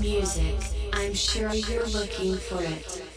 music. I'm sure you're looking for it.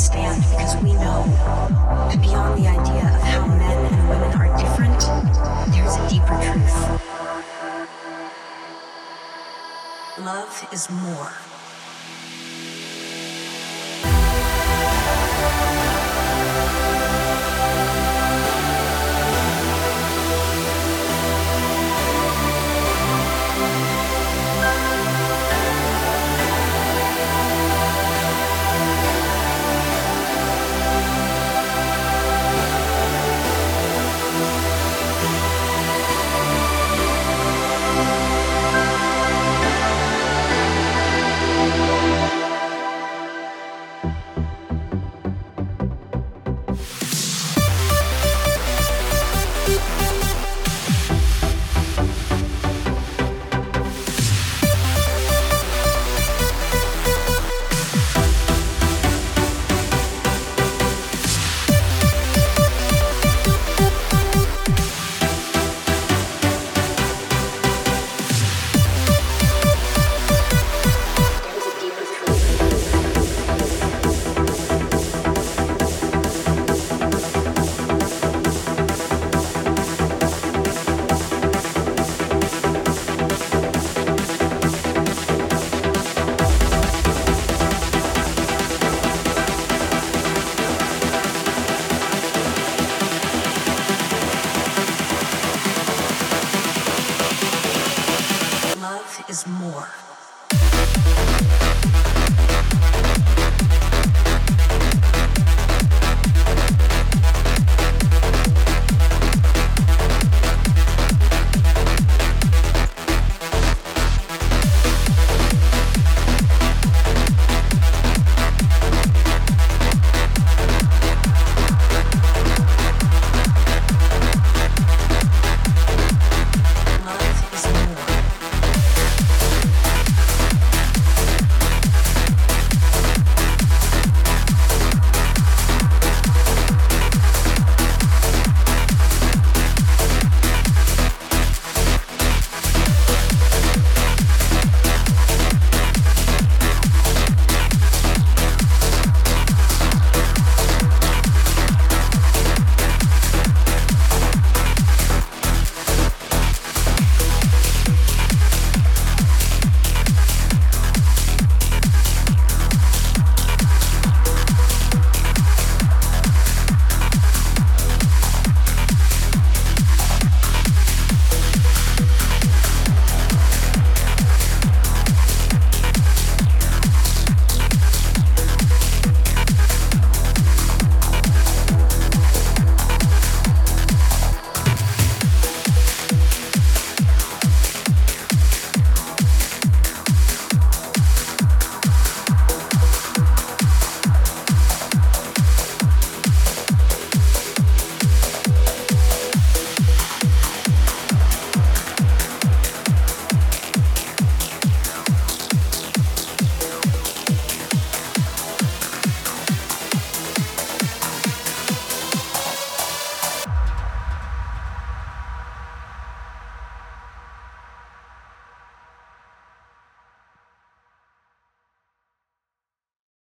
stand because we know that beyond the idea of how men and women are different, there's a deeper truth. Love is more.